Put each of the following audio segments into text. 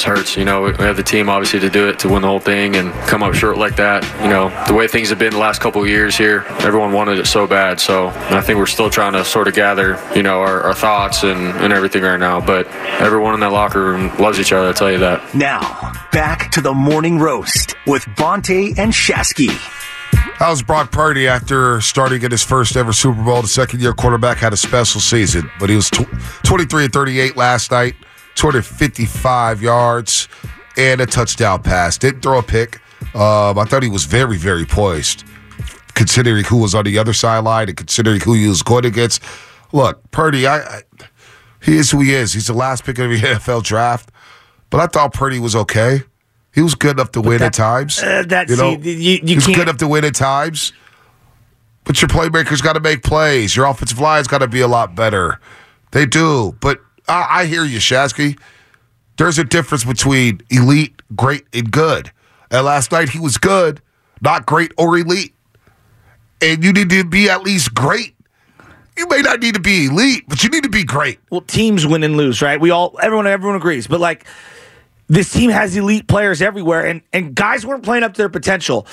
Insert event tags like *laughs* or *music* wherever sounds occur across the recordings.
just hurts. You know, we have the team obviously to do it to win the whole thing and come up short like that. You know, the way things have been the last couple of years here, everyone wanted it so bad. So I think we're still trying to sort of gather, you know, our, our thoughts and, and everything right now. But everyone in that locker room loves each other. I tell you that. Now back to the morning roast with Bonta and Shasky. How's Brock Purdy after starting at his first ever Super Bowl? The second year quarterback had a special season, but he was tw- 23 and 38 last night, 255 yards, and a touchdown pass. Didn't throw a pick. Um, I thought he was very, very poised, considering who was on the other sideline and considering who he was going against. Look, Purdy, I, I he is who he is. He's the last pick of the *laughs* NFL draft, but I thought Purdy was okay. He was good enough to win that- at times. uh, that- you know, see, you- you he was good enough to win at times. But your playmakers got to make plays. Your offensive line's got to be a lot better. They do. But I, I hear you, Shasky. There's a difference between elite, great, and good. And last night he was good, not great or elite. And you need to be at least great. You may not need to be elite, but you need to be great. well, teams win and lose, right? We all, everyone, everyone agrees. But like, this team has elite players everywhere, and and guys weren't playing up to their potential.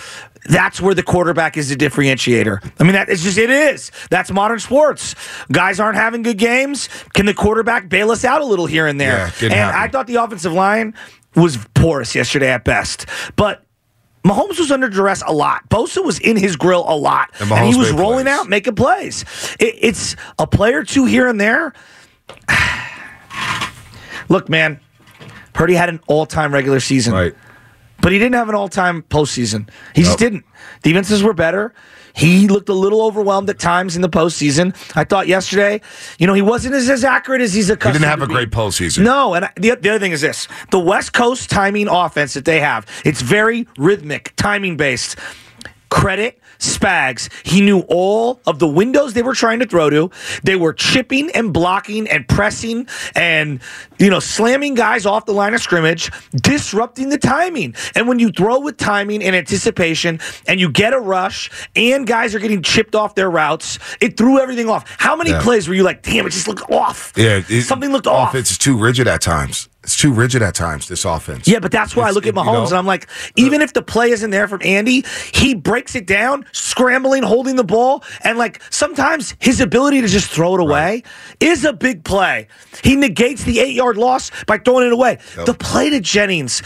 That's where the quarterback is a differentiator. I mean, that it's just it is. That's modern sports. Guys aren't having good games. Can the quarterback bail us out a little here and there? Yeah, and happen. I thought the offensive line was porous yesterday at best, but. Mahomes was under duress a lot. Bosa was in his grill a lot, And and, he was rolling plays. out, making plays. It, it's a player or two here and there. *sighs* Look, man, Purdy had an all-time regular season, Right. but he didn't have an all-time postseason. He just didn't. Defenses were better. He looked a little overwhelmed at times in the postseason. I thought yesterday, you know, he wasn't as, as accurate as he's accustomed. He didn't have a great postseason. No, and I, the, the other thing is this: the West Coast timing offense that they have, it's very rhythmic, timing based. Credit Spags. He knew all of the windows they were trying to throw to. They were chipping and blocking and pressing and, you know, slamming guys off the line of scrimmage, disrupting the timing. And when you throw with timing and anticipation and you get a rush and guys are getting chipped off their routes, it threw everything off. How many Yeah. plays were you like, damn, it just looked off? Yeah, it- Something looked off. Is too rigid at times. It's too rigid at times. This offense. Yeah, but that's why I It's- look at you Mahomes know, and I'm like, even uh, if the play isn't there from Andy, he breaks it down, scrambling, holding the ball, and like sometimes his ability to just throw it away is a big play. He negates the eight yard loss by throwing it away. Yep. The play to Jennings,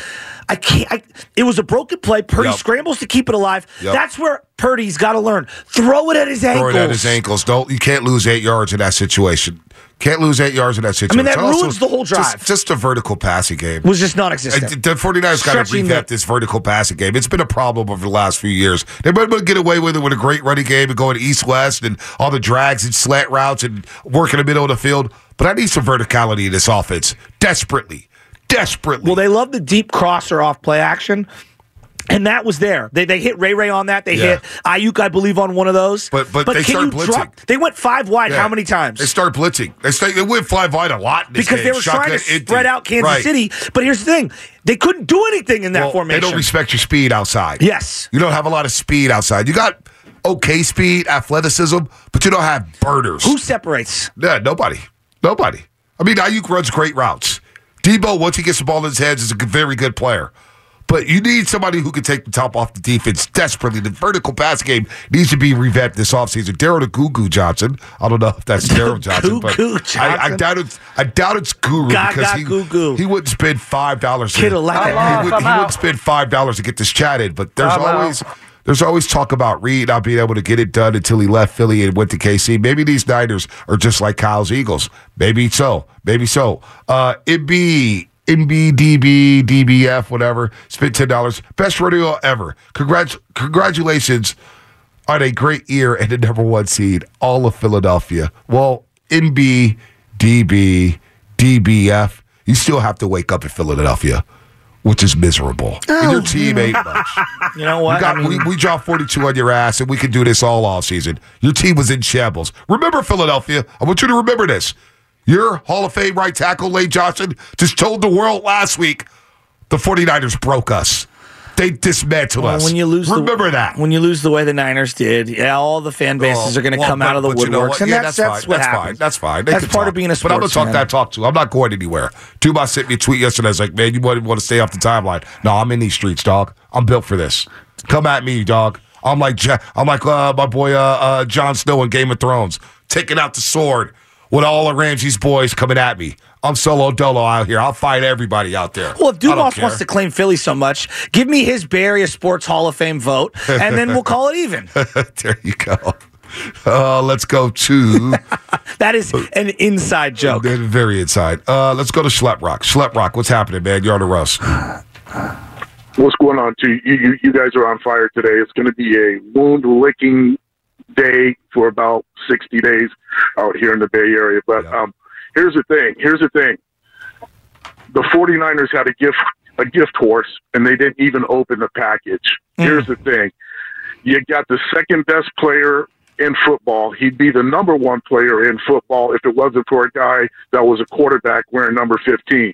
I can't. I, it was a broken play. Purdy Yep. scrambles to keep it alive. Yep. That's where Purdy's got to learn. Throw it at his throw ankles. it at his ankles. Don't you can't lose eight yards in that situation. Can't lose eight yards in that situation. I mean, that Also, ruins the whole just- drive. Just, a vertical passing game. Was just Uh, non-existent. The 49ers got to revamp the- this vertical passing game. It's been a problem over the last few years. They might get away with it with a great running game and going east west and all the drags and slant routes and work in the middle of the field. But I need some verticality in this offense desperately, desperately. Well, they love the deep crosser off play action. And that was there. They, they hit Ray Ray on that. They Yeah. hit Aiyuk, I believe, on one of those. But- but they can started blitzing. drop? They went five wide. Yeah. How many times? They start blitzing. They stay, they win five wide a lot in this because game. they were trying to spread out Kansas Right. City. But here's the thing: they couldn't do anything in that Well, formation. They don't respect your speed outside. Yes. You don't have a lot of speed outside. You got okay speed, athleticism, but you don't have burners. Who separates? Yeah, nobody. Nobody. I mean, Aiyuk runs great routes. Deebo, once he gets the ball in his hands, is a very good player. But you need somebody who can take the top off the defense desperately. The vertical pass game needs to be revamped this offseason. Daryl the Goo Goo Johnson. I don't know if that's *laughs* Daryl Johnson, but Goo Goo I, I Johnson? doubt it's I doubt it's Guru Gaga because he, Goo Goo. he wouldn't spend five dollars. Kiddo like he, would, he wouldn't spend five dollars to get this chatted. But there's always there's always talk about Reid not being able to get it done until he left Philly and went to KC. Maybe these Niners are just like Kyle's Eagles. Maybe so. Maybe so. Uh, it'd be NBDB, DBF, whatever. Spent ten dollars. Best rodeo ever. Congrats, congratulations on a great year and a number one seed, all of Philadelphia. Well, NB, DB, DBF, you still have to wake up in Philadelphia, which is miserable. and your oh. team ain't *laughs* much. You know We, what? got, I mean, we, we dropped 42 on your ass, and we can do this all off season. Your team was in shambles. Remember, Philadelphia, I want you to remember this. Your Hall of Fame right tackle, Lane Johnson, just told the world last week the 49ers broke us. they dismantled Well, us. when you lose, remember the, that. when you lose the way the Niners did, yeah, all the fan bases Oh, are going to well, come but- out of the but you know woodworks, and Yeah, that's, that's, fine. what that's happens. fine. That's fine. They that's part talk. of being a But I'm gonna talk fan. that talk too. I'm not going anywhere. Tuba sent me a tweet yesterday. I was like, man, you want, want to stay off the timeline? No, I'm in these streets, dog. I'm built for this. Come at me, dog. I'm like I'm like uh, my boy uh, uh, Jon Snow in Game of Thrones, taking out the sword with all of Ramsay's boys coming at me. I'm solo dolo out here. I'll fight everybody out there. Well, if I Dumas wants to claim Philly so much, give me his Bay Area Sports Hall of Fame vote, and then we'll call it even. *laughs* there you go. Uh, let's go to *laughs* That is an inside joke. They're very inside. Uh, let's go to Schlep Rock. Schlep Rock, what's happening, man? You're on the roast. What's going on? To you, you, you guys are on fire today. It's going to be a wound licking day for about sixty days out here in the Bay Area. But Yeah. um, here's the thing. Here's the thing. The 49ers had a gift a gift horse, and they didn't even open the package. Here's the thing. You got the second best player in football. He'd be the number one player in football if it wasn't for a guy that was a quarterback wearing number 15.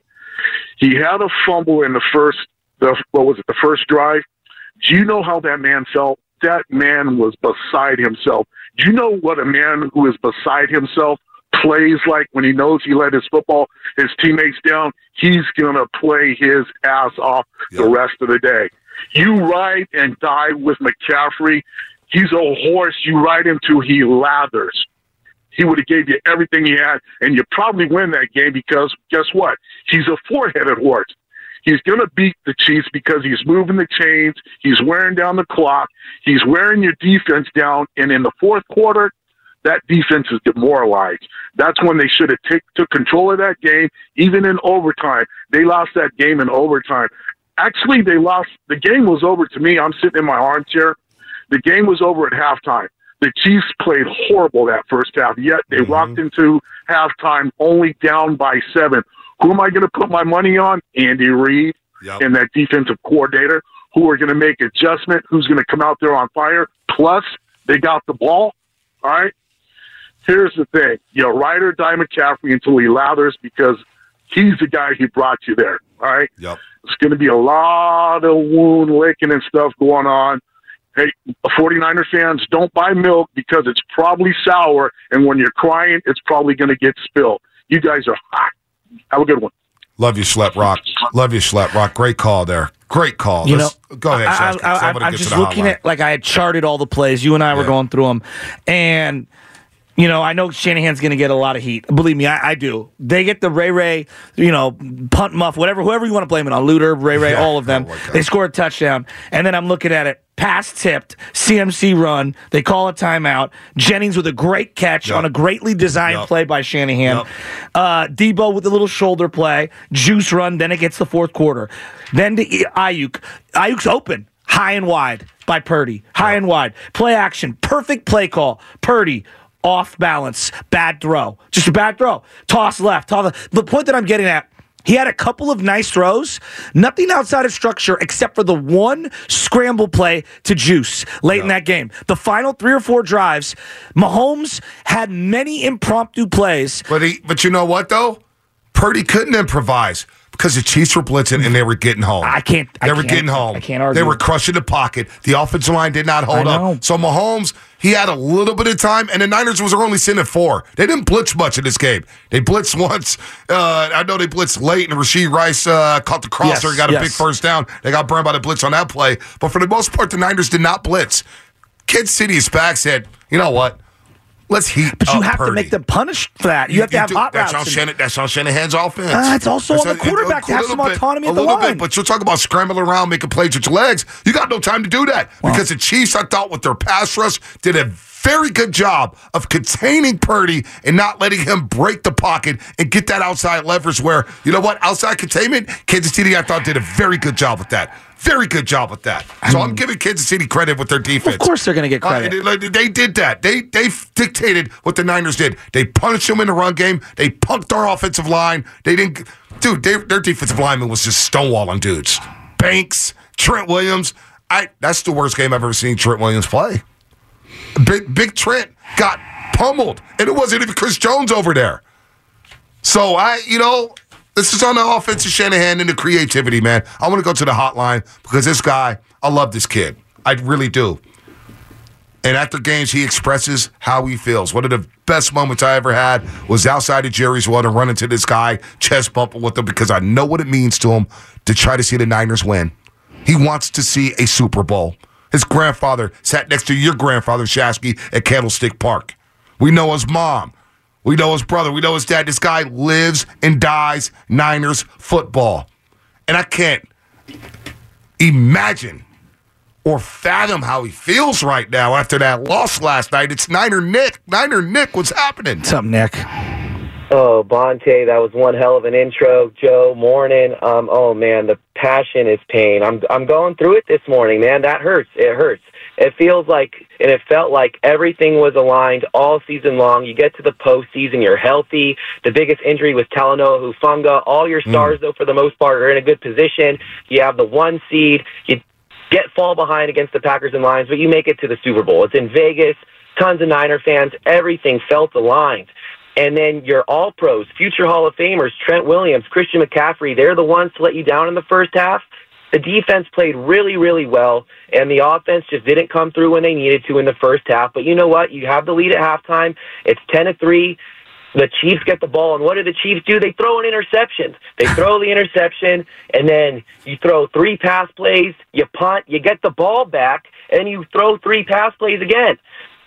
He had a fumble in the first, the what was it, the first drive. Do you know how that man felt? That man was beside himself. Do you know what a man who is beside himself plays like when he knows he let his football, his teammates down? He's gonna play his ass off the rest of the day. You ride and die with McCaffrey. He's a horse. You ride him till he lathers he would have gave you everything he had, and you probably win that game because guess what? He's a four-headed horse. He's going to beat the Chiefs because he's moving the chains. He's wearing down the clock. He's wearing your defense down. And in the fourth quarter, that defense is demoralized. That's when they should have take, took control of that game, even in overtime. They lost that game in overtime. Actually, they lost. The game was over to me. I'm sitting in my armchair. The game was over at halftime. The Chiefs played horrible that first half, yet they mm-hmm. rocked into halftime only down by seven. Who am I going to put my money on? Andy Reid Yep. and that defensive coordinator who are going to make adjustment, who's going to come out there on fire. Plus, they got the ball. All right. Here's the thing. You ride or die McCaffrey until he lathers because he's the guy who brought you there. All right. Yep. It's going to be a lot of wound licking and stuff going on. Hey, 49er fans, don't buy milk because it's probably sour, and when you're crying, it's probably going to get spilled. You guys are hot. Have a good one. Love you, Schlep Rock. Love you, Schlep Rock. Great call there. Great call. You know, Let's- go ahead, I, Shasky, 'cause I, I'm gonna am get to just looking hotline. at like I had charted all the plays. You and I were going through them, and you know I know Shanahan's going to get a lot of heat. Believe me, I, I do. They get the Ray Ray, you know, punt muff, whatever, whoever you want to blame it on, Luter, Ray Ray, Yeah. all of them. Oh, they score a touchdown, and then I'm looking at it. Pass tipped, CMC run. They call a timeout. Jennings with a great catch Yep. on a greatly designed Yep. play by Shanahan. Yep. Uh, Deebo with a little shoulder play, juice run. Then it gets the fourth quarter. Then to Aiyuk. Aiyuk's open, high and wide by Purdy. High and wide. Play action. Perfect play call. Purdy. Off balance. Bad throw. Just a bad throw. Toss left. Toss The point that I'm getting at. He had a couple of nice throws, nothing outside of structure except for the one scramble play to Juice late in that game. The final three or four drives, Mahomes had many impromptu plays. But he, but you know what though? Purdy couldn't improvise because the Chiefs were blitzing and they were getting home. I can't- I They were can't- getting home. I can't argue. They were crushing the pocket. The offensive line did not hold I up. So Mahomes, he had a little bit of time, and the Niners was only sitting at four. They didn't blitz much in this game. They blitzed once. Uh, I know they blitzed late, and Rashee Rice uh, caught the crosser, Yes, got a yes. big first down. They got burned by the blitz on that play. But for the most part, the Niners did not blitz. Kid City's back said, "You know what? Let's heat But you have to make them punish for that. You, have to have do- hot that's routes. On and- that's on Shanahan's offense. Uh, it's also That's on the a- a- quarterback to have some bit- autonomy a at the line. Bit, but you're talking about scrambling around, making plays with your legs. You got no time to do that because the Chiefs, I thought, with their pass rush, did a very good job of containing Purdy and not letting him break the pocket and get that outside leverage. Where you know what, outside containment, Kansas City, I thought, did a very good job with that. Very good job with that. So I'm giving Kansas City credit with their defense. Of course they're going to get Uh, credit. they, they did that. They they dictated what the Niners did. They punished them in the run game. They punked our offensive line. They didn't, dude. They, their defensive lineman was just stonewalling dudes. Banks, Trent Williams. I that's the worst game I've ever seen Trent Williams play. Big Big Trent got pummeled, and it wasn't even Chris Jones over there. So I, you know, This is on the offense of Shanahan and the creativity, man. I want to go to the hotline because this guy, I love this kid. I really do. And after games, he expresses how he feels. One of the best moments I ever had was outside of Jerry's World and running to this guy, chest bumping with him because I know what it means to him to try to see the Niners win. He wants to see a Super Bowl. His grandfather sat next to your grandfather, Shasky, at Candlestick Park. We know his mom. We know his brother. We know his dad. This guy lives and dies Niners football. And I can't imagine or fathom how he feels right now after that loss last night. It's Niner Nick. Niner Nick, what's happening? What's up, Nick? Oh, Bonta, that was one hell of an intro. Joe, morning. Um, oh man, the passion is pain. I'm I'm going through it this morning, man. That hurts. It hurts. It feels like, and it felt like everything was aligned all season long. You get to the postseason, you're healthy. The biggest injury was Talanoa Hufanga. All your stars, mm. though, for the most part, are in a good position. You have the one seed. You get fall behind against the Packers and Lions, but you make it to the Super Bowl. It's in Vegas. Tons of Niner fans. Everything felt aligned. And then your all pros, future Hall of Famers, Trent Williams, Christian McCaffrey, they're the ones to let you down in the first half. The defense played really, really well, and the offense just didn't come through when they needed to in the first half. But you know what? You have the lead at halftime. It's 10 to 3. The Chiefs get the ball, and what do the Chiefs do? They throw an interception. They *laughs* throw the interception, and then you throw three pass plays, you punt, you get the ball back, and you throw three pass plays again.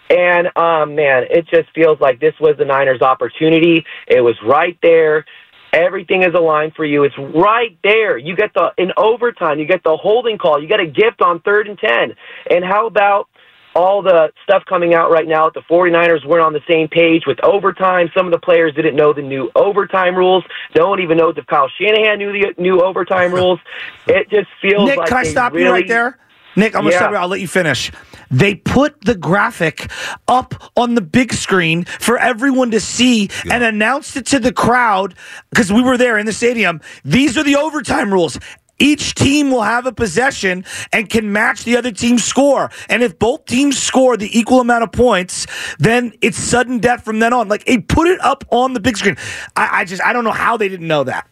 And um, man, it just feels like this was the Niners' opportunity. It was right there. Everything is aligned for you. It's right there. You get the in overtime. You get the holding call. You get a gift on third and ten. And how about all the stuff coming out right now. The 49ers weren't on the same page with overtime. Some of the players didn't know the new overtime rules. No one even knows if Kyle Shanahan knew the new overtime *laughs* rules. It just feels like Nick, like can I stop really, you right there? Nick, I'm gonna stop you. I'll let you finish. They put the graphic up on the big screen for everyone to see yeah. and announced it to the crowd because we were there in the stadium. These are the overtime rules. Each team will have a possession and can match the other team's score. And if both teams score the equal amount of points, then it's sudden death from then on. Like, they put it up on the big screen. I, I just, I don't know how they didn't know that.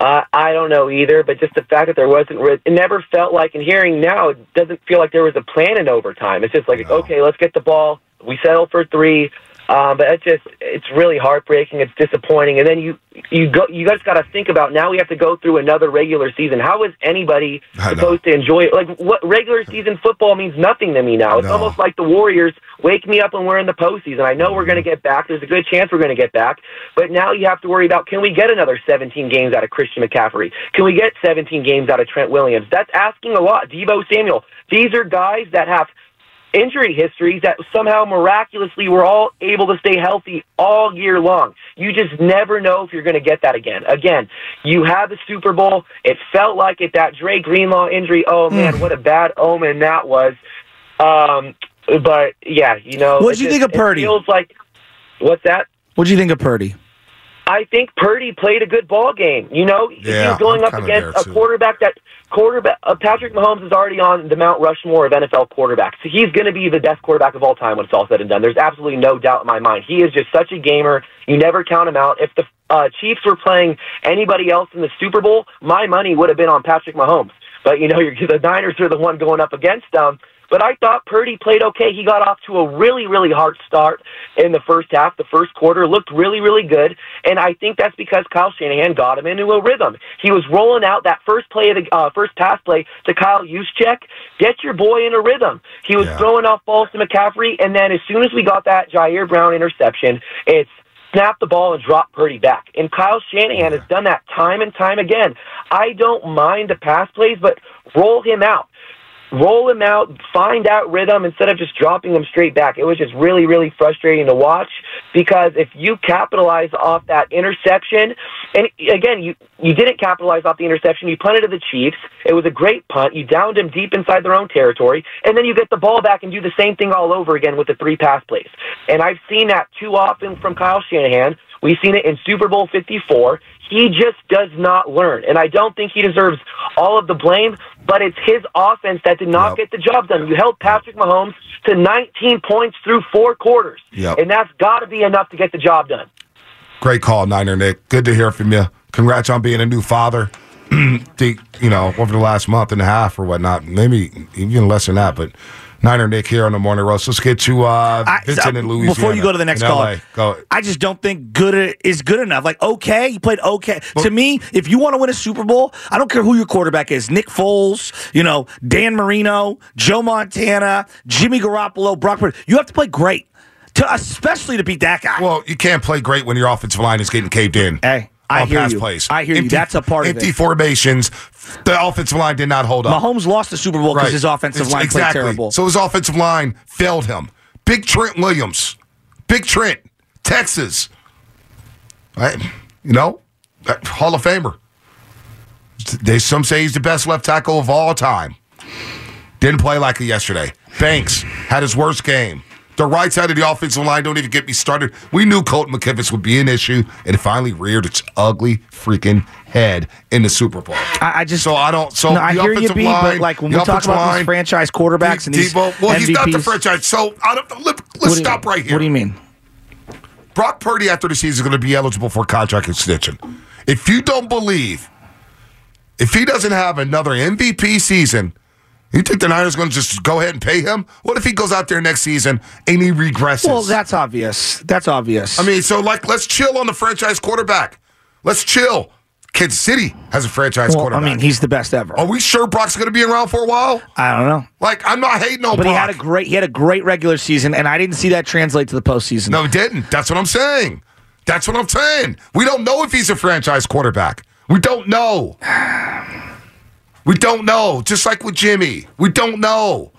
Uh, I don't know either, but just the fact that there wasn't, it never felt like, in hearing now, it doesn't feel like there was a plan in overtime. It's just like, no. okay, let's get the ball. We settle for three. Um, but it's just it's really heartbreaking. It's disappointing. And then you you go you guys got to think about now we have to go through another regular season. How is anybody supposed to enjoy it? Like what regular season football means nothing to me now. It's no. almost like the Warriors wake me up when we're in the postseason. I know mm-hmm. we're going to get back. There's a good chance we're going to get back. But now you have to worry about can we get another 17 games out of Christian McCaffrey? Can we get 17 games out of Trent Williams? That's asking a lot. Deebo Samuel. These are guys that have injury histories that somehow miraculously were all able to stay healthy all year long. You just never know if you're going to get that again. Again, you have the Super Bowl. It felt like it. That Dre Greenlaw injury. Oh man, mm. what a bad omen that was. Um, but yeah, you know. What do you think of Purdy? feels like. What's that? What do you think of Purdy? I think Purdy played a good ball game. You know, yeah, he's going up against a quarterback that quarterback uh, Patrick Mahomes is already on the Mount Rushmore of NFL quarterbacks. So he's going to be the best quarterback of all time when it's all said and done. There's absolutely no doubt in my mind. He is just such a gamer. You never count him out. If the uh, Chiefs were playing anybody else in the Super Bowl, my money would have been on Patrick Mahomes. But you know, you're, *laughs* the Niners are the one going up against them. But I thought Purdy played okay. He got off to a really, really hard start in the first half. The first quarter looked really, really good. And I think that's because Kyle Shanahan got him into a rhythm. He was rolling out that first play of the uh, first pass play to Kyle Juszczyk. Get your boy in a rhythm. He was yeah. throwing off balls to McCaffrey. And then as soon as we got that Ji'Ayir Brown interception, it's snap the ball and drop Purdy back. And Kyle Shanahan has done that time and time again. I don't mind the pass plays, but roll him out roll him out, find out rhythm instead of just dropping him straight back. It was just really, really frustrating to watch because if you capitalize off that interception, and again, you, you didn't capitalize off the interception, you punted to the Chiefs. It was a great punt. You downed him deep inside their own territory, and then you get the ball back and do the same thing all over again with the three pass plays. And I've seen that too often from Kyle Shanahan. We've seen it in Super Bowl 54. He just does not learn. And I don't think he deserves all of the blame, but it's his offense that did not yep. get the job done. You held Patrick Mahomes to 19 points through four quarters. Yep. And that's got to be enough to get the job done. Great call, Niner Nick. Good to hear from you. Congrats on being a new father. *clears throat* the, you know, over the last month and a half or whatnot, maybe even less than that, but Niner Nick here on the morning roast. Let's get to uh, I- Vincent and Louisiana. Before you go to the next call, Go. I just don't think good is good enough. Like okay, he played okay. to me, if you want to win a Super Bowl, I don't care who your quarterback is. Nick Foles, you know, Dan Marino, Joe Montana, Jimmy Garoppolo, Brock Purdy. You have to play great, to especially to beat that guy. Well, you can't play great when your offensive line is getting caved in. Hey, I hear pass you. plays. I hear you. That's a part of it. empty formations. The offensive line did not hold up. Mahomes lost the Super Bowl because Right. his offensive It's- line exactly. played terrible. So his offensive line failed him. Big Trent Williams, Big Trent, Texas. Right? You know, Hall of Famer. They some say he's the best left tackle of all time. Didn't play like it yesterday. Banks had his worst game. The right side of the offensive line don't even get me started. We knew Colton McKivitz would be an issue, and it finally reared its ugly freaking head in the Super Bowl. I, I just So I don't. So no, I the hear you, offensive B, line, but like when we talk about line, these franchise quarterbacks and these Deebo, well, MVPs, he's not the franchise. So I don't, let, what let's do you- stop right here. What do you mean? Brock Purdy after the season is going to be eligible for contract extension. If you don't believe, if he doesn't have another MVP season, you think the Niners going to just go ahead and pay him? What if he goes out there next season and he regresses? Well, that's obvious. That's obvious. I mean, so like, let's chill on the franchise quarterback. Let's chill. Kansas City has a franchise well, I mean, he's the best ever. Are we sure Brock's going to be around for a while? I don't know. Like, I'm not hating on But Brock. he had a great he had a great regular season, and I didn't see that translate to the postseason. No, he didn't. That's what I'm saying. That's what I'm saying. We don't know if he's a franchise quarterback. We don't know. *sighs* *sighs* We don't know. Just like with Jimmy, we don't know.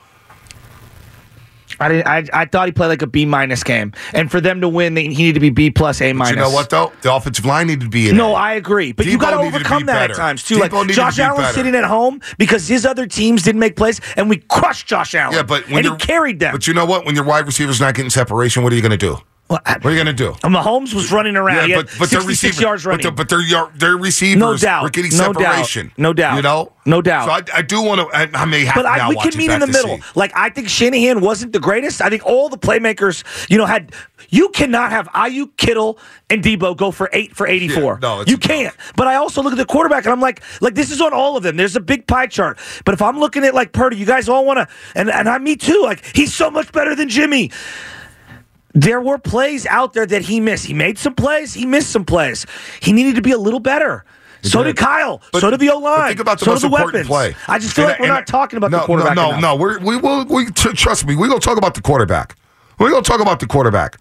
I didn't. I, I thought he played like a B minus game, and for them to win, they, he needed to be B plus A minus. you know what though? The offensive line needed to be in. No, it. I agree, but you got to needed to be overcome that better. at times too. Deebo like Josh be Allen sitting at home because his other teams didn't make plays, and we crushed Josh Allen. Yeah, but when and he carried them. But you know what? When your wide receiver's not getting separation, what are you going to do? Well, I- What are you going to do? Uh, Mahomes was running around. Yeah, but but their 66 receivers, yards running. But, the, but their their receivers No doubt. were getting No doubt. separation. No doubt. You know, No doubt. So I, I do want to. I, I may have But to I, now we can meet in the middle. see. Like I think Shanahan wasn't the greatest. I think all the playmakers, you know, had you cannot have Aiyuk, Kittle, and Deebo go for eight for eighty four. Yeah, no, it's you can't. But I also look at the quarterback and I'm like, like this is on all of them. There's a big pie chart. But if I'm looking at like Purdy, you guys all want to, and and I me too. Like he's so much better than Jimmy. There were plays out there that he missed. He made some plays. He missed some plays. He needed to be a little better. So did, did. Kyle. But- so did the O line. Think about the so most did the important weapons. play. I just feel And- like we're and- not talking about no, the quarterback. No, no, enough. no. We're, we will. We tr- trust me. We're gonna talk about the quarterback. We're gonna talk about the quarterback.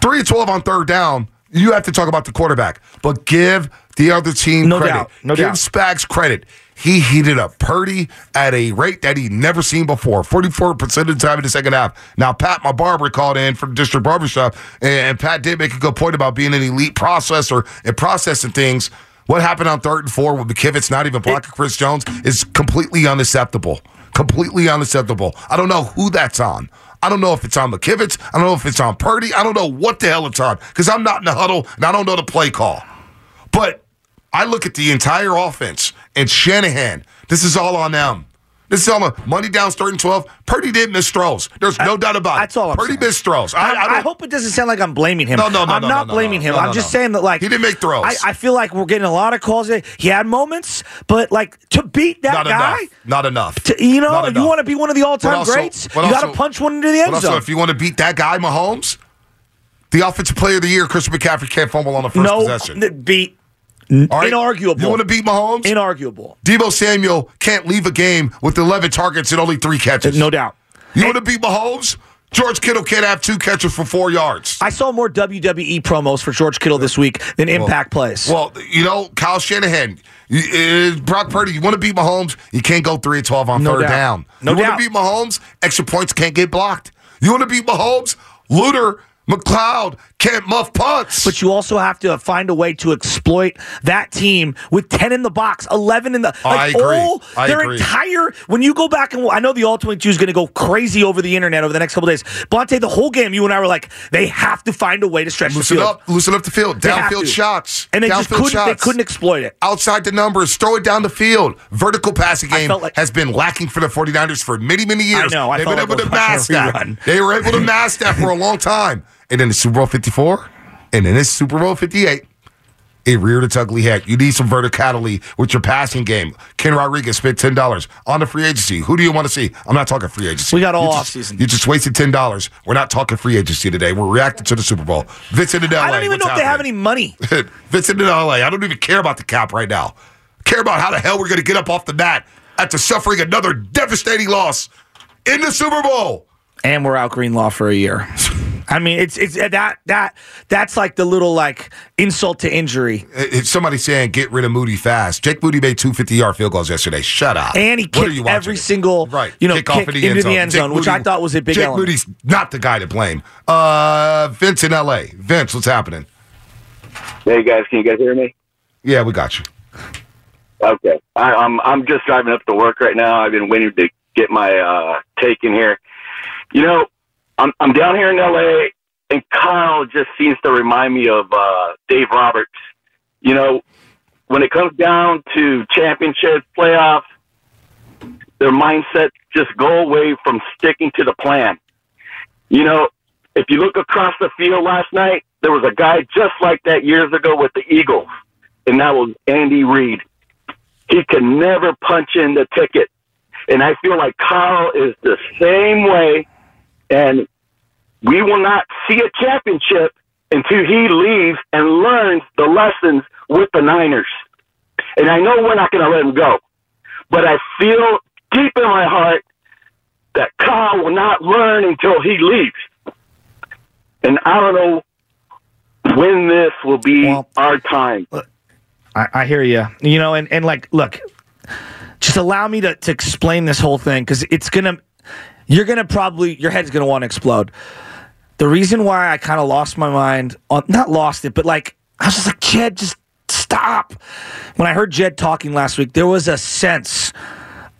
Three twelve on third down. You have to talk about the quarterback, but give the other team No credit. doubt. No give doubt. Spags credit. He heated up Purdy at a rate that he'd never seen before. Forty-four percent of the time in the second half. Now, Pat, my barber, called in from District Barbershop, and Pat did make a good point about being an elite processor and processing things. What happened on third and four with McKivitz not even blocking Chris Jones is completely unacceptable. Completely unacceptable. I don't know who that's on. I don't know if it's on McKivitz. I don't know if it's on Purdy. I don't know what the hell it's on because I'm not in the huddle and I don't know the play call. But I look at the entire offense and Shanahan. This is all on them. This is all on money down, third and twelve. Purdy did miss throws. There's no doubt about it. That's all I'm Purdy saying. missed throws. I, I, I, I hope it doesn't sound like I'm blaming him. No, no, no, I'm no, not no, blaming no, him. I'm just saying that, like, He didn't make throws. I, I feel like we're getting a lot of calls. He had moments, but like to beat that not guy, enough. Not enough. to, you know, Not you enough. want to be one of the all-time also- greats. You got to punch one into the end also, zone. if you want to beat that guy, Mahomes, the offensive player of the year, Christian McCaffrey can't fumble on the first no, possession. beat right? inarguable. You want to beat Mahomes? inarguable, Deebo Samuel can't leave a game with 11 targets and only three catches. no doubt. You want to beat Mahomes? George Kittle can't have two catches for four yards. I saw more WWE promos for George Kittle this week than impact plays. Well, you know, Kyle Shanahan, uh, Brock Purdy, you want to beat Mahomes, you can't go 3 and 12 on No third doubt. down. No you doubt. want to beat Mahomes, extra points can't get blocked. You want to beat Mahomes, Luter, McCloud can't muff punts. but you also have to find a way to exploit that team with 10 in the box, 11 in the I agree. all their agree. entire when you go back and I know the all 22 is going to go crazy over the internet over the next couple days. Bonta, the whole game you and I were like they have to find a way to stretch loosen the field. up, loosen up the field. Downfield shots. And they Downfield just couldn't shots. they couldn't exploit it. outside the numbers, throw it down the field. Vertical passing game like- has been lacking for the 49ers for many, many years. I know, I They've been like able to mask that. They were able to mask that for a long time. *laughs* And then the Super Bowl 54, and then it's Super Bowl 58. It reared its ugly head. You need some verticality with your passing game. Ken Rodriguez spent ten dollars on the free agency. Who do you want to see? I'm not talking free agency. We got all you off just, season. You just wasted ten dollars. We're not talking free agency today. We're reacting to the Super Bowl. Vincent in LA. I don't even know if they have any money. *laughs* Vincent in LA. I don't even care about the cap right now. Care about how the hell we're going to get up off the mat after suffering another devastating loss in the Super Bowl. and we're out Greenlaw for a year. I mean, it's it's that that that's like the little like insult to injury. It's somebody saying get rid of Moody fast. Jake Moody made two fifty yard field goals yesterday. Shut up. And he What are kicked you every single, right. you know, kick, off kick the into the end Jake zone, which I thought was a big Jake element. Moody's not the guy to blame. Uh, Vince in LA. Vince, what's happening? Hey guys, can you guys hear me? Yeah, we got you. Okay, I, I'm I'm just driving up to work right now. I've been waiting to get my uh, take in here. You know, I'm I'm down here in L.A. and Kyle just seems to remind me of uh, Dave Roberts. You know, when it comes down to championships, playoffs, their mindset just go away from sticking to the plan. You know, if you look across the field last night, there was a guy just like that years ago with the Eagles, and that was Andy Reid. He can never punch in the ticket. And I feel like Kyle is the same way, and we will not see a championship until he leaves and learns the lessons with the Niners. And I know we're not going to let him go, but I feel deep in my heart that Kyle will not learn until he leaves. And I don't know when this will be Well- our time. I, I hear you. You know, and and like, look, just allow me to to explain this whole thing because it's gonna, you're gonna probably your head's gonna want to explode. The reason why I kind of lost my mind on not lost it, but like I was just like Jed, just stop. When I heard Jed talking last week, there was a sense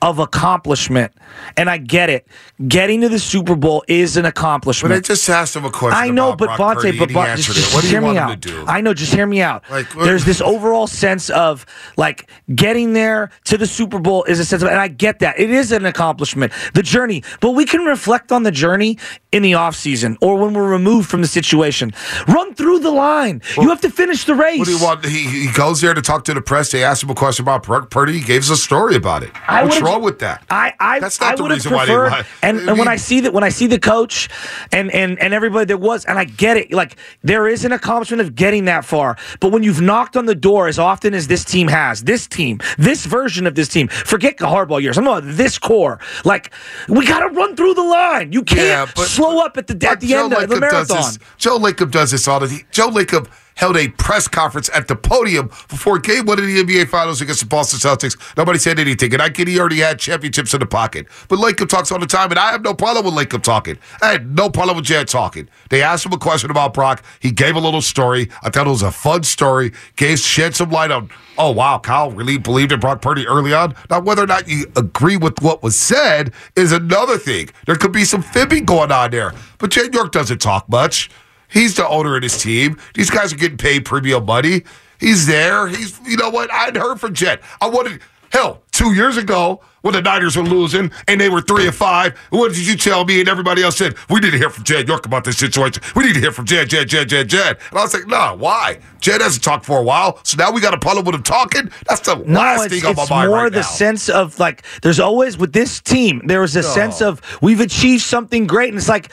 of accomplishment, and I get it. Getting to the Super Bowl is an accomplishment. But I just asked him a question. I know, but Brock Bonta, but he just. What do just you hear me out. I know, just hear me out. Like, There's this *laughs* overall sense of like getting there to the Super Bowl is a sense of, and I get that it is an accomplishment, the journey. But we can reflect on the journey in the off season or when we're removed from the situation. Run through the line. you have to finish the race. What do you want? He, he goes there to talk to the press. They asked him a question about Brock Purdy. He gave us a story about it. I would've- wrong with that? I, I, That's not I the reason why they preferred, and, I and when I see that, when I see the coach, and and and everybody there was, and I get it, like there is an accomplishment of getting that far. But when you've knocked on the door as often as this team has, this team, this version of this team, forget the hardball years. I'm talking about this core. Like we got to run through the line. You can't Yeah, but- slow up at the at the Joe end of the marathon. Joe Lacob does this all the time. Joe Lacob held a press conference at the podium before game one of the NBA Finals against the Boston Celtics. Nobody said anything, and I get he already had championships in the pocket. But Lacob talks all the time, and I have no problem with Lacob talking. I had no problem with Jed talking. They asked him a question about Brock. He gave a little story. I thought it was a fun story. Gave shed some light on. Oh wow, Kyle really believed in Brock Purdy early on. Now whether or not you agree with what was said is another thing. There could be some fibbing going on there, but Jed York doesn't talk much. He's the owner of his team. These guys are getting paid premium money. He's there. He's, you know what? I'd heard from Jed. I wanted, hell, two years ago when the Niners were losing and they were three and five, what did you tell me? And everybody else said, we need to hear from Jed York about this situation. We need to hear from Jed, Jed, Jed, Jed, Jed. And I was like, nah, why? Jed hasn't talked for a while. So now we got a problem with him talking? That's the No, last it's, thing on my mind. it's more right the now. sense of like there's always with this team there is a sense of we've achieved something great, and it's like,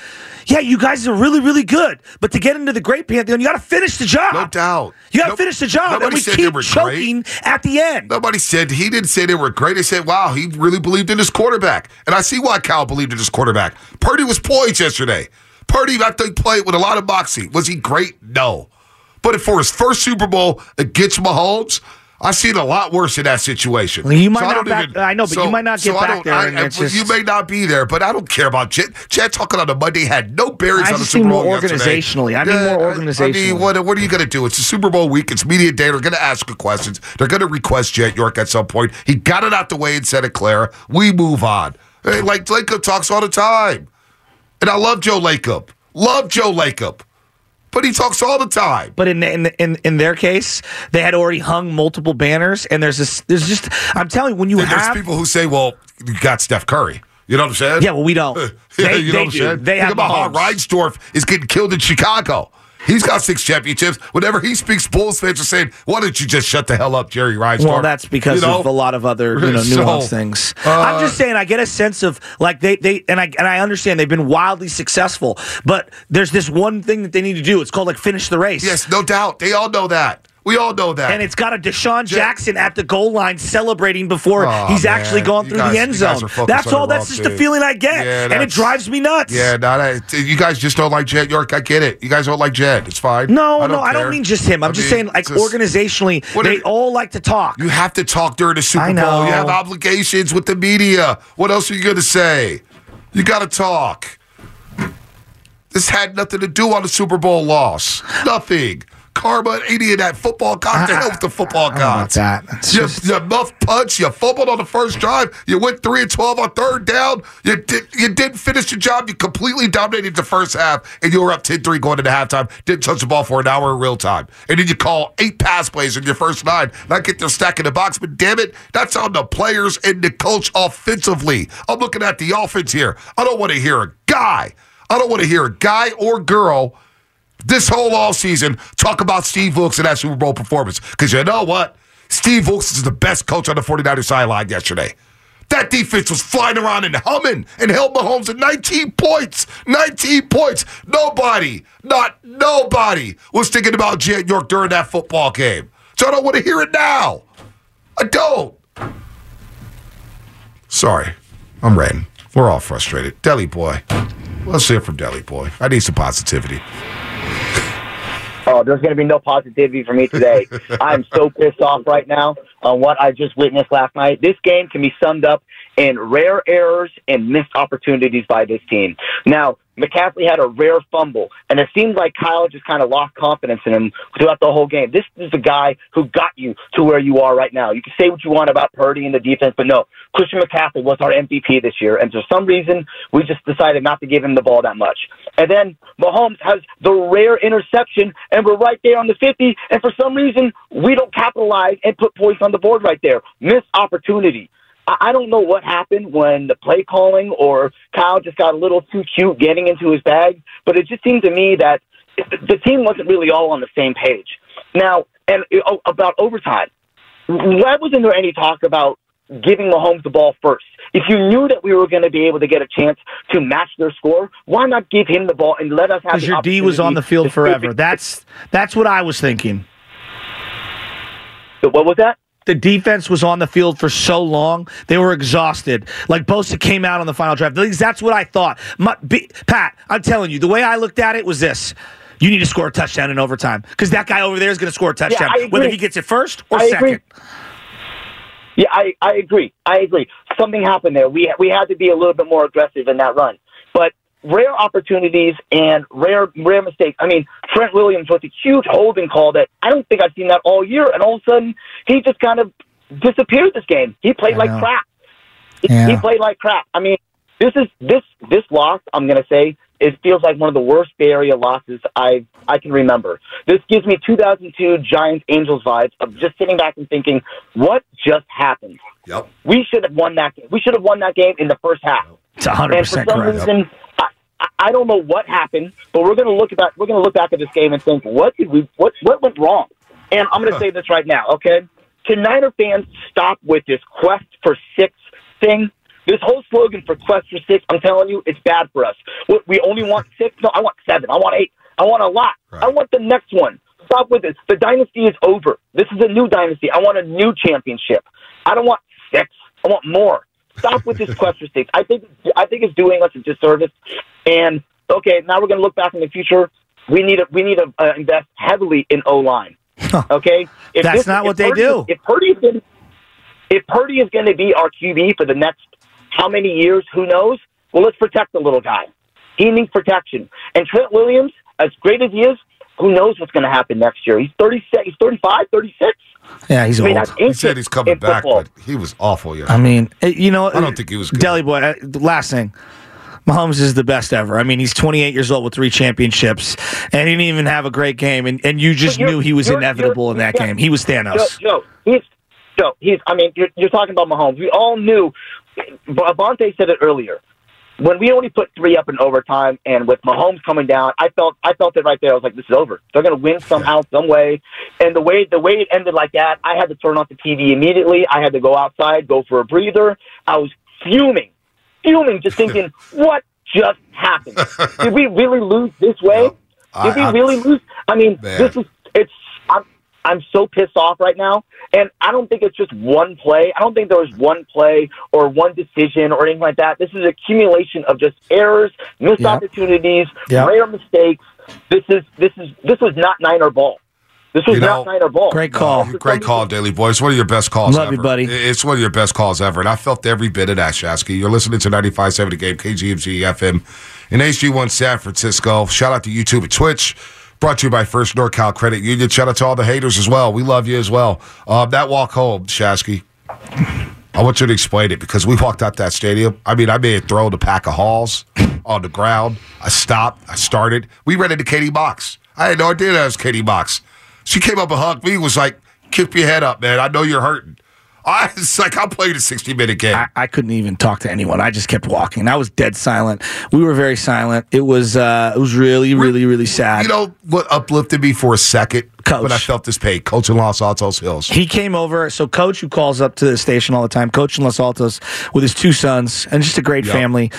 yeah, you guys are really really good, but to get into the great pantheon, you got to finish the job. No doubt. You got to finish the job, and Nobody we said they keep were choking at the end. Nobody said he didn't say they were great. They said, "Wow, he really believed in his quarterback," and I see why Cal believed in his quarterback. Purdy was poised yesterday. Purdy, I think, played with a lot of moxie. Was he great? No, but for his first Super Bowl against Mahomes. I've seen a lot worse in that situation. Well, you might I not don't back- I know, but you might not get I back don't- there, I- and I- it's you may not be there, but I don't care about Jed. Jed talking on a Monday had no bearings I on the just Super Bowl more yesterday. organizationally. I mean Yeah, more I- I mean, what, what are you going to do? It's a Super Bowl week. It's media day. They're going to ask you questions. They're going to request Jed York at some point. He got it out the way in Santa Clara. We move on. Hey, Like Lacob talks all the time. And I love Joe Lacob. Love Joe Lacob. But he talks all the time. But in, in in in their case, they had already hung multiple banners, and there's this. There's just. I'm telling you, when you And there's have people who say, well, you got Steph Curry. You know what I'm saying? Yeah, well, we don't. *laughs* Yeah, They- you they know what I'm do. saying? They Think have about how Reinsdorf is getting killed in Chicago. He's got six championships. Whenever he speaks, Bulls fans are saying, "Why don't you just shut the hell up, Jerry Reinsdorf?" Well, that's because You know? of a lot of other you know *laughs* So, nuanced things. uh, I'm just saying, I get a sense of like they they and I and I understand they've been wildly successful, but there's this one thing that they need to do. It's called like finish the race. Yes, no doubt. They all know that. We all know that. And it's got a DeSean Jackson at the goal line celebrating before Aw, he's man. actually gone You through guys- the end zone. That's all. That's just the feeling I get, Yeah, and it drives me nuts. yeah, not you guys just don't like Jed York. I get it. You guys don't like Jed. It's fine. No, I no, I don't mean just him. I'm I just mean, saying, like just- organizationally, they all like to talk. You have to talk during the Super I Bowl. You have obligations with the media. What else are you going to say? You got to talk. This had nothing to do on the Super Bowl loss. Nothing. Karma any of that football. God the hell ah, with the football I don't know about gods. that. You, just- you muff punch. You fumbled on the first drive. You went three and twelve on third down. You did. You didn't finish your job. You completely dominated the first half, and you were up 10-3 going into halftime. Didn't touch the ball for an hour in real time, and then you call eight pass plays in your first nine. Not get their stack in the box, but damn it, that's on the players and the coach offensively. I'm looking at the offense here. I don't want to hear a guy. I don't want to hear a guy or girl this whole offseason talk about Steve Wilks and that Super Bowl performance. Because you know what? Steve Wilks is the best coach on the 49ers sideline yesterday. That defense was flying around and humming and held Mahomes at 19 points. 19 points. Nobody, not nobody, was thinking about Jed York during that football game. So I don't want to hear it now. I don't. Sorry. I'm ranting. We're all frustrated. Deli boy. Let's hear from Deli boy. I need some positivity. Oh, there's going to be no positivity for me today. *laughs* I'm so pissed off right now on what I just witnessed last night. This game can be summed up in rare errors and missed opportunities by this team. Now, McCaffrey had a rare fumble, and it seemed like Kyle just kind of lost confidence in him throughout the whole game. This is the guy who got you to where you are right now. You can say what you want about Purdy and the defense, but no, Christian McCaffrey was our MVP this year, and for some reason, we just decided not to give him the ball that much. And then Mahomes has the rare interception, and we're right there on the 50, and for some reason, we don't capitalize and put points on the board right there. Missed opportunity. I don't know what happened when the play calling or Kyle just got a little too cute getting into his bag, but it just seemed to me that the team wasn't really all on the same page. Now, and about overtime, why wasn't there any talk about giving Mahomes the ball first? If you knew that we were going to be able to get a chance to match their score, why not give him the ball and let us have Because your D was on the field forever. That's that's what I was thinking. What was that? The defense was on the field for so long; they were exhausted. Like Bosa came out on the final drive. At least that's what I thought. My, B, Pat, I'm telling you, the way I looked at it was this: you need to score a touchdown in overtime because that guy over there is going to score a touchdown, agree. whether he gets it first or I second. agree. Yeah, I, I agree. I agree. Something happened there. We we had to be a little bit more aggressive in that run. But rare opportunities and rare rare mistakes. I mean, Trent Williams with a huge holding call that I don't think I've seen that all year, and all of a sudden he just kind of disappeared this game. He played I like know. crap. He, Yeah. he played like crap. I mean, this is this this loss. I'm gonna say it feels like one of the worst Bay Area losses I I can remember. This gives me 2002 Giants Angels vibes of just sitting back and thinking, what just happened? Yep. We should have won that game. We should have won that game in the first half. It's 100 And for percent some correct. reason, I, I- I don't know what happened, but we're going to look back. We're going to look back at this game and think, what did we? What what went wrong? And I'm going to say this right now, okay? Can Niner fans stop with this quest for six thing? This whole slogan for quest for six, I'm telling you, it's bad for us. We- We only want six. No, I want seven. I want eight. I want a lot. Right. I want the next one. Stop with this. The dynasty is over. This is a new dynasty. I want a new championship. I don't want six. I want more. Stop with this quest for six. I think I think it's doing us a disservice. And okay, now we're going to look back in the future. We need to we need to uh, invest heavily in O line. Okay, if That's not if what they do. If Purdy is going, if Purdy is going to be our QB for the next how many years? Who knows? Well, let's protect the little guy. He needs protection. And Trent Williams, as great as he is, who knows what's going to happen next year? He's 36, he's 35, 36. Yeah, he's I mean, old. He said he's coming back, football. but he was awful. Yeah. I mean, eh, you know, I don't think he was good. Deli boy. uh, last thing, Mahomes is the best ever. I mean, he's 28 years old with three championships, and he didn't even have a great game. And, and you just knew he was you're- inevitable in you're- that yeah. game. He was Joe, Thanos. Joe, he's Joe. He's. I mean, you're, you're talking about Mahomes. We all knew. Avante said it earlier. When we only put three up in overtime, and with Mahomes coming down, I felt I felt it right there. I was like, this is over. They're going to win somehow, some way. And the way the way it ended like that, I had to turn off the TV immediately. I had to go outside, go for a breather. I was fuming, fuming, just thinking, *laughs* what just happened? Did we really lose this way? Did we really lose? I mean, Man. this is it's. I'm I'm so pissed off right now, and I don't think it's just one play. I don't think there was one play or one decision or anything like that. This is accumulation of just errors, missed Yep. opportunities, Yep. rare mistakes. This is this is this was not Niner ball. This was You know- not Niner ball. Great call. Great call, Daily Boy. It's one of your best calls Love ever. you, buddy. It's one of your best calls ever. And I felt every bit of that, Shasky. You're listening to 95.7 The Game, KGMZ FM in HD1 San Francisco. Shout out to YouTube and Twitch. Brought to you by First NorCal Credit Union. Shout out to all the haters as well. We love you as well. Uh, that walk home, Shasky, I want you to explain it because we walked out that stadium. I mean, I may have thrown a pack of halls on the ground. I stopped. I started. We ran into Katie Box. I had no idea that was Katie Box. She came up and hugged me. Was like, "Keep your head up, man. I know you're hurting." I was like, "I'm playing a 60 minute game." I, I couldn't even talk to anyone. I just kept walking. I was dead silent. We were very silent. It was uh, it was really, really, really sad. you know what uplifted me for a second Coach. when I felt this pain? Coach in Los Altos Hills. he came over. So, coach, who calls up to the station all the time, coach in Los Altos with his two sons and just a great Yep. family.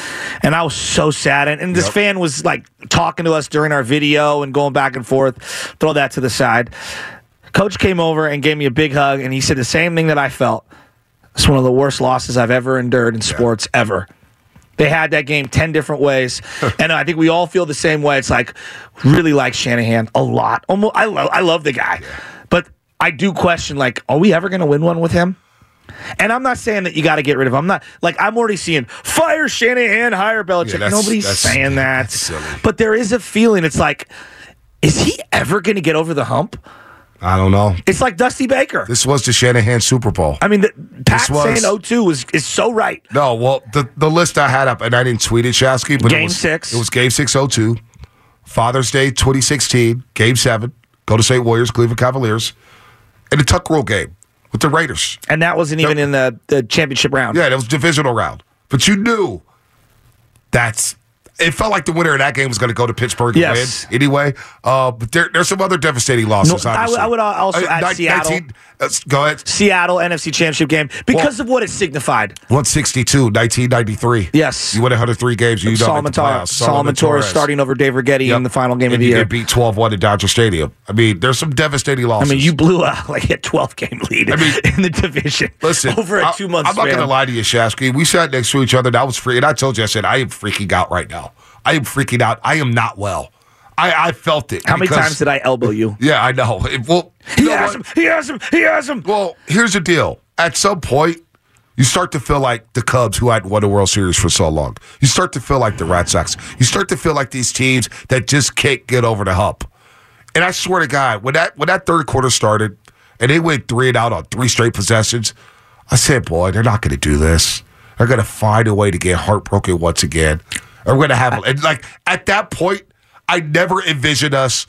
And I was so sad. And, and this Yep. fan was like talking to us during our video and going back and forth. Throw that to the side. Coach came over and gave me a big hug, and he said the same thing that I felt. It's one of the worst losses I've ever endured in sports ever. They had that game 10 different ways. *laughs* and I think we all feel the same way. It's like, really like Shanahan a lot. Almost, I, love, I love the guy. But I do question, like, are we ever going to win one with him? And I'm not saying that you got to get rid of him. I'm not like I'm already seeing fire Shanahan, hire Belichick. Yeah, Nobody's that's- saying that. But there is a feeling. It's like, is he ever going to get over the hump? I don't know. It's like Dusty Baker. This was the Shanahan Super Bowl. I mean, the, Pat was- saying 0-2 was is so right. No, well, the, the list I had up, and I didn't tweet it, Shasky, but Game it was, six. It was Game six, 02, Father's Day 2016, Game 7, Golden State Warriors, Cleveland Cavaliers, and the Tuck Rule game with the Raiders. And that wasn't even in the, the championship round. Yeah, that was divisional round. But you knew that's. It felt like the winner of that game was going to go to Pittsburgh and Yes. win anyway. Uh, but there, there's some other devastating losses. No, I would- I would also add ni- Seattle. uh, go ahead. Seattle NFC championship game because of what it signified. 162, 1993. Yes. You win 103 games. You Salomon, Tor-. Salomon Torres starting over Dave Righetti Yep. in the final game of the year. beat 12 1 at Dodger Stadium. I mean, there's some devastating losses. I mean, you blew a *laughs* like a 12 game lead I mean, *laughs* in the division Listen, over a two month I'm not going to lie to you, Shasky. We sat next to each other. and I was free, and I told you, I said, I am freaking out right now. I am freaking out. I am not well. I, I felt it. How many times did I elbow you? *laughs* Yeah, I know. *laughs* It- well, He you know has what? him. He has him. He has him. Well, here's the deal. At some point, you start to feel like the Cubs, who hadn't won the World Series for so long. You start to feel like the Red Sox. You start to feel like these teams that just can't get over the hump. And I swear to God, when that when that third quarter started, and they went three and out on three straight possessions, I said, "Boy, they're not going to do this. They're going to find a way to get heartbroken once again. Or we're going to have and like at that point, I never envisioned us."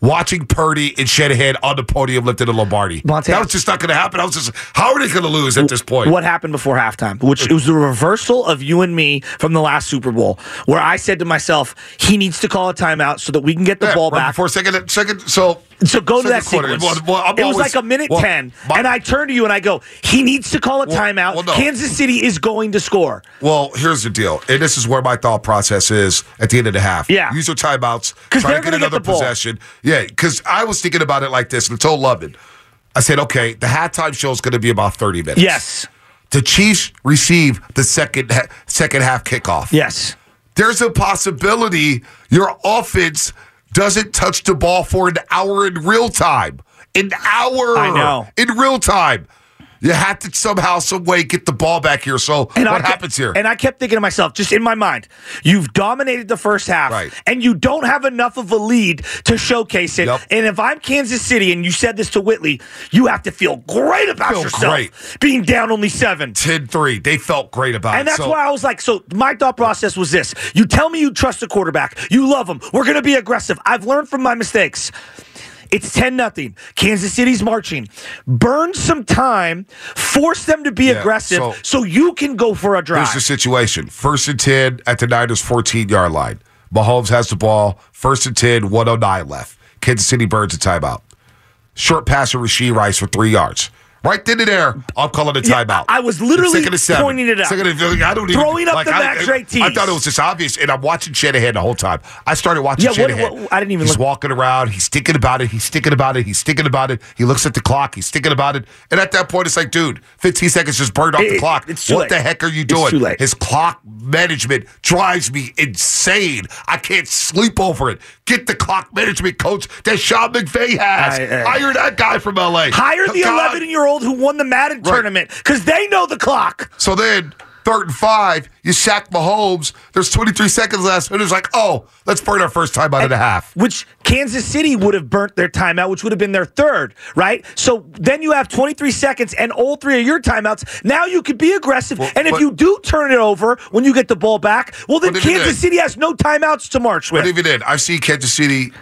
Watching Purdy and Shanahan on the podium lifting the Lombardi. Monte- that was just not going to happen. I was just, how are they going to lose at this point? What happened before halftime? Which it was the reversal of you and me from the last Super Bowl, where I said to myself, he needs to call a timeout so that we can get the Yeah, ball right back. Before second, second. So, So go to that second quarter. sequence. Well, well, it was always- like a minute well, 10. my- and I turn to you and I go, he needs to call a timeout. no. Kansas City is going to score. Well, here's the deal, and this is where my thought process is at the end of the half. Yeah. use your timeouts, 'Cause try they're to get get another the ball. possession. Yeah, because I was thinking about it like this, told London, I said, okay, the halftime show is going to be about 30 minutes. Yes. The Chiefs receive the second second half kickoff. Yes. There's a possibility your offense doesn't touch the ball for an hour in real time. An hour. I know. In real time. You have to somehow, some way get the ball back here. So what I happens here? And I kept thinking to myself, just in my mind, you've dominated the first half, Right. and you don't have enough of a lead to showcase it. Yep. And if I'm Kansas City, and you said this to Whitley, you have to feel great about Feel yourself great. being down only seven. 10-3. They felt great about it. And that's So- why I was like, so my thought process was this. You tell me you trust the quarterback. You love him. We're going to be aggressive. I've learned from my mistakes. It's 10 nothing. Kansas City's marching. Burn some time, force them to be Yeah, aggressive so- so, you can go for a drive. Here's the situation. First and 10 at the Niners 14 yard line. Mahomes has the ball. First and 10, 109 left. Kansas City burns a timeout. Short pass to Rashee Rice for three yards. Right then and there, I'm calling a timeout. Yeah, I was literally pointing it out. Of, I don't even, Throwing up like, the back straight tees. I thought it was just obvious, and I'm watching Shanahan the whole time. I started watching yeah, Shanahan. What, what, I didn't even He's look. walking around. He's thinking about it. He's thinking about it. He's thinking about it. He looks at the clock. He's thinking about it. And at that point, it's like, dude, 15 seconds just burned off it, the clock. It, what late. the heck are you doing? His clock management drives me insane. I can't sleep over it. Get the clock management coach that Sean McVay has. I, I, Hire that guy from L.A. Hire the 11-year-old old who won the Madden Right. tournament because they know the clock. So then, third and five, you sack Mahomes. There's 23 seconds left. And it's like, oh, let's burn our first time out and a half. Which Kansas City would have burnt their timeout, which would have been their third, right? So then you have 23 seconds and all three of your timeouts. Now you could be aggressive. Well, and if but- you do turn it over when you get the ball back, well, then Kansas City has no timeouts to march with. But even then, I've seen Kansas City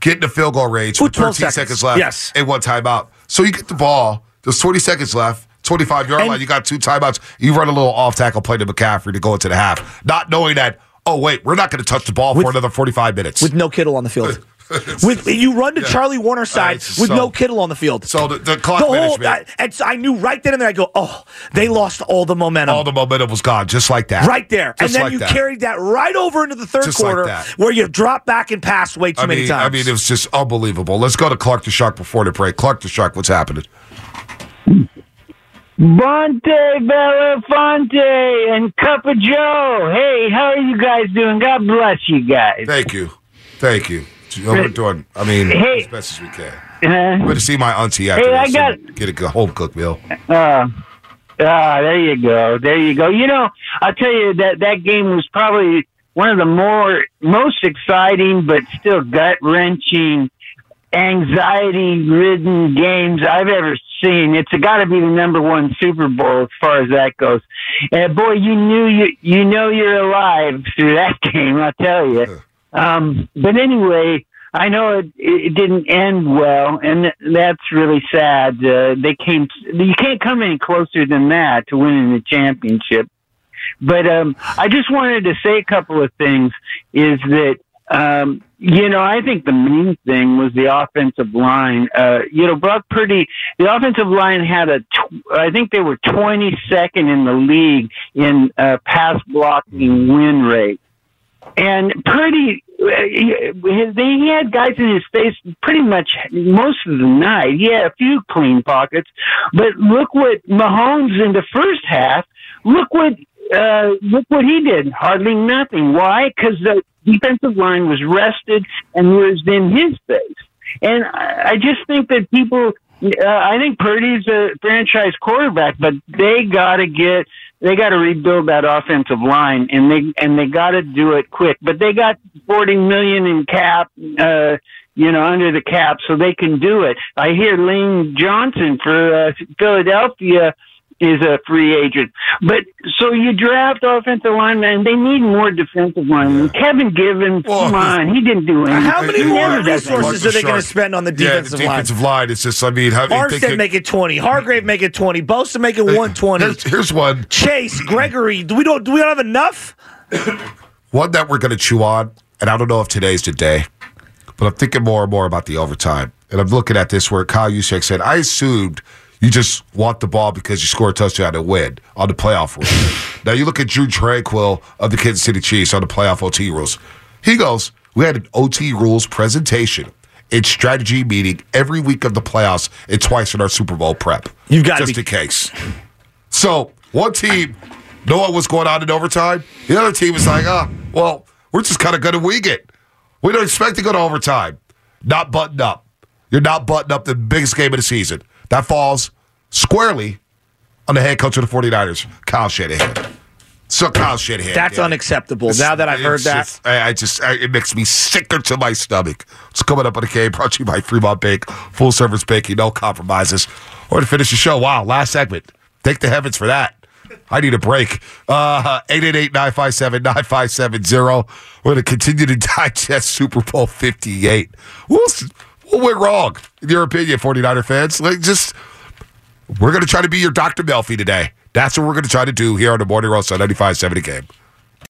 get in the field goal range with With 12 13 seconds. seconds left Yes. and one timeout. So you get the ball. There's 20 seconds left. 25 yard line. You got two timeouts. You run a little off tackle play to McCaffrey to go into the half, not knowing that. Oh wait, we're not going to touch the ball With- for another 45 minutes. with no Kittle on the field. *laughs* *laughs* with you run to Charlie Warner's side it's with so- no Kittle on the field. so the, the clock the whole, management, I, and so I knew right then and there. I go, oh, they lost all the momentum. all the momentum was gone, just like that. right there, and then like you that. carried that right over into the third Just quarter, that. where you dropped back and passed way too I many mean, times. I mean, it was just unbelievable. Let's go to Clark the Shark before the break. Clark the Shark, what's happening? Bonta Belafonte and Cup of Joe. Hey, how are you guys doing? God bless you guys. Thank you, thank you. We're doing. I mean, Hey. as best as we can. Uh, Good to see my auntie after Hey, I this got- and get a good home cooked meal. uh, ah, there you go. There you go. You know, I'll tell you that that game was probably one of the more most exciting, but still gut wrenching, anxiety ridden games I've ever seen. It's got to be the number one Super Bowl as far as that goes. And boy, you knew you you know you're alive through that *laughs* game. I'll tell you. Um, but anyway, I know it, it didn't end well, and that's really sad. Uh, they came. You can't come any closer than that to winning the championship. But um, I just wanted to say a couple of things. Is that um, you know I think the main thing was the offensive line. Uh, you know, Brock Purdy, the offensive line had a. Tw- I think they were 22nd in the league in uh, pass blocking win rate. And Purdy, uh, he had guys in his face pretty much most of the night. He had a few clean pockets, but look what Mahomes in the first half. Look what uh, look what he did. Hardly nothing. Why? Because the defensive line was rested and was in his face. And I I just think that people. Uh, I think Purdy's a franchise quarterback, but they got to get they got to rebuild that offensive line, and they and they got to do it quick. But they got forty million in cap, uh, you know, under the cap, so they can do it. I hear Lane Johnson for uh, Philadelphia is a free agent, but so you draft offensive linemen, and they need more defensive linemen. Kevin Givens, Well, come on, he didn't do anything. How many more resources are they going to spend on the Yeah, the defensive line? defensive line. It's just, I mean, how, you Armstead thinking- make it 20. Hargrave make it 20. Bosa make it 120. Here's, here's one. Chase, Gregory, do we don't do we don't have enough? *coughs* One that we're going to chew on, and I don't know if today's the day, but I'm thinking more and more about the overtime. And I'm looking at this where Kyle Juszczyk said, I assumed you just want the ball because you score a touchdown and win on the playoff rules. *laughs* now you look at Drue Tranquill of the Kansas City Chiefs on the playoff OT rules. He goes, We had an OT rules presentation and strategy meeting every week of the playoffs and twice in our Super Bowl prep. You've gotta just be- in case. So one team knowing what's going on in overtime. The other team is like, oh, well, we're just kind of going to wing it. We don't expect to go to overtime. Not buttoned up. You're not buttoned up the biggest game of the season. That falls squarely on the head coach of the 49ers, Kyle Shanahan. So Kyle Shanahan. That's yeah. unacceptable. now that I've heard It's that. just- I, I just, I, it makes me sicker to my stomach. It's coming up on the game brought to you by Fremont Bank, full service baking, no compromises. Or to finish the show, wow, last segment. Thank the heavens for that. I need a break. Uh, 888-957-9570. We're going to continue to *laughs* digest Super Bowl 58. We'll, What went wrong, in your opinion, 49er fans? Like, just, we're going to try to be your Dr. Melfi today. That's what we're going to try to do here on the Morning Roast on 95.7 game.